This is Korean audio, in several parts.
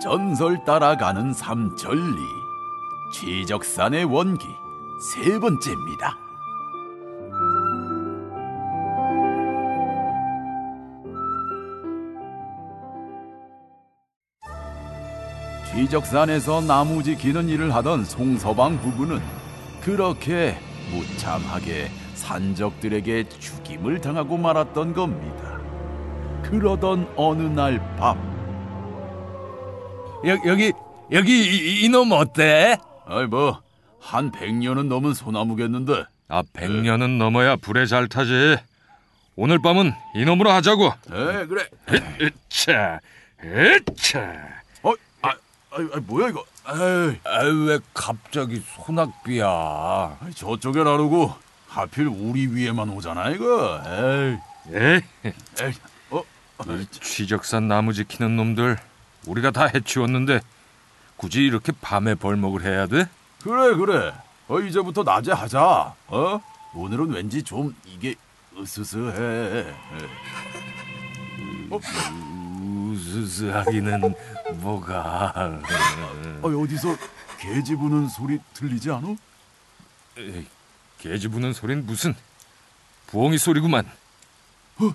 전설 따라가는 삼천리 취적산의 원기 세 번째입니다. 취적산에서 나무지 기는 일을 하던 송서방 부부는 그렇게 무참하게 산적들에게 죽임을 당하고 말았던 겁니다. 그러던 어느 날 밤, 여, 여기 여기 이, 이놈 어때? 아이 뭐한 백년은 넘은 소나무겠는데 아, 백년은 넘어야 불에 잘 타지. 오늘 밤은 이놈으로 하자고. 에 그래 으차, 으차. 어, 아, 아, 아 뭐야 이거 에이, 아, 왜 갑자기 소낙비야? 저쪽에 나르고 하필 우리 위에만 오잖아 이거 에이 에? 에이 어 이 취적산 나무 지키는 놈들 우리가 다 해치웠는데 굳이 이렇게 밤에 벌목을 해야 돼? 그래 그래 어 이제부터 낮에 하자 어 오늘은 왠지 좀 이게 으스스해 어, 우스스하기는 뭐가? 어 어디서 개지 부는 소리 들리지? 에이, 개지 부는 소린 무슨 부엉이 소리구만. 어,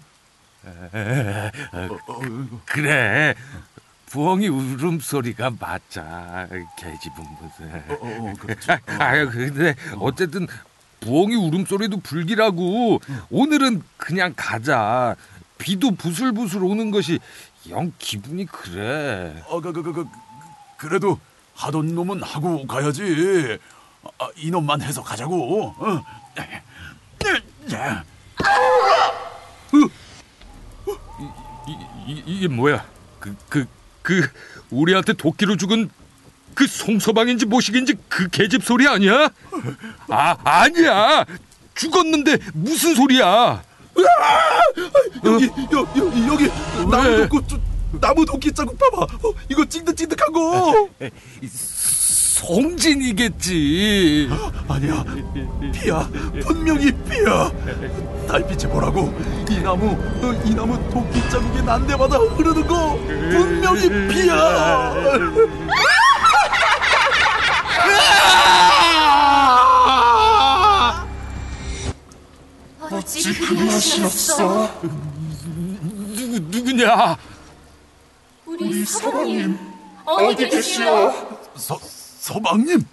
어, 이거. 그래. 부엉이 울음소리가 맞자. 개집은 무슨. 어, 어, 어, 그렇지. 아, 아 근데 어쨌든 부엉이 울음소리도 불기라고 오늘은 그냥 가자. 비도 부슬부슬 오는 것이 영 기분이 그래. 어, 그, 그, 그, 그, 그래도 하던 놈은 하고 가야지. 아, 이놈만 해서 가자고. 어. 야, 이, 이, 이게 뭐야? 그, 그, 그, 우리한테 도끼로 죽은 그 송서방인지 모식인지 그 계집 소리 아니야? 아, 아니야! 죽었는데 무슨 소리야? 여기, 여, 여, 여기 나무 도끼, 저, 나무 도끼 자국 봐봐. 어, 이거 찐득찐득한 거. 송진이겠지. 아니야, 피야. 분명히 피야. 달빛에 보라고. 이 나무, 어, 이 나무 도끼 자국이 난 데마다 흐르는 거 분명 히 피야. 어찌 그리 하시옵소? 누구, 누구냐? 우리 서방님 어디 계시오? 서, 서방님,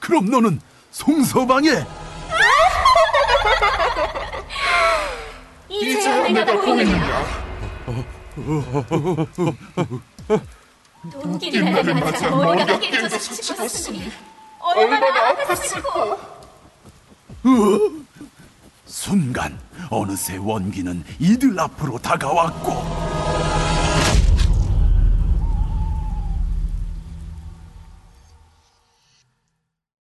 그럼 너는 송서방의 이제 내가 보느냐 돈길날을 맞아. 머리가 깨져서 죽었으니. 얼마나 아팠을꼬 순간 어느새 원기는 이들 앞으로 다가왔고